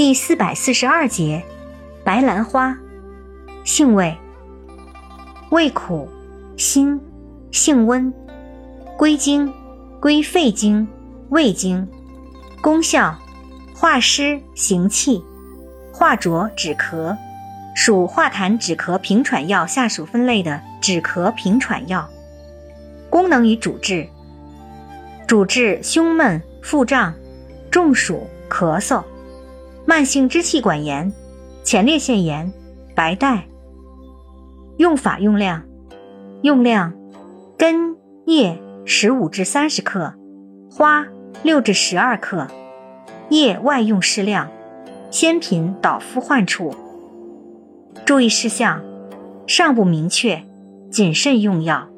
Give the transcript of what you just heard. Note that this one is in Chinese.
第四百四十二节，白兰花，性味，味苦，辛，性温，归经，归肺经、胃经。功效，化湿行气，化浊止咳，属化痰止咳平喘药下属分类的止咳平喘药。功能与主治，主治胸闷、腹胀、中暑、咳嗽。慢性支气管炎、前列腺炎、白带。用法用量：用量，根叶十五至三十克，花六至十二克，叶外用适量，鲜品导敷患处。注意事项：尚不明确，谨慎用药。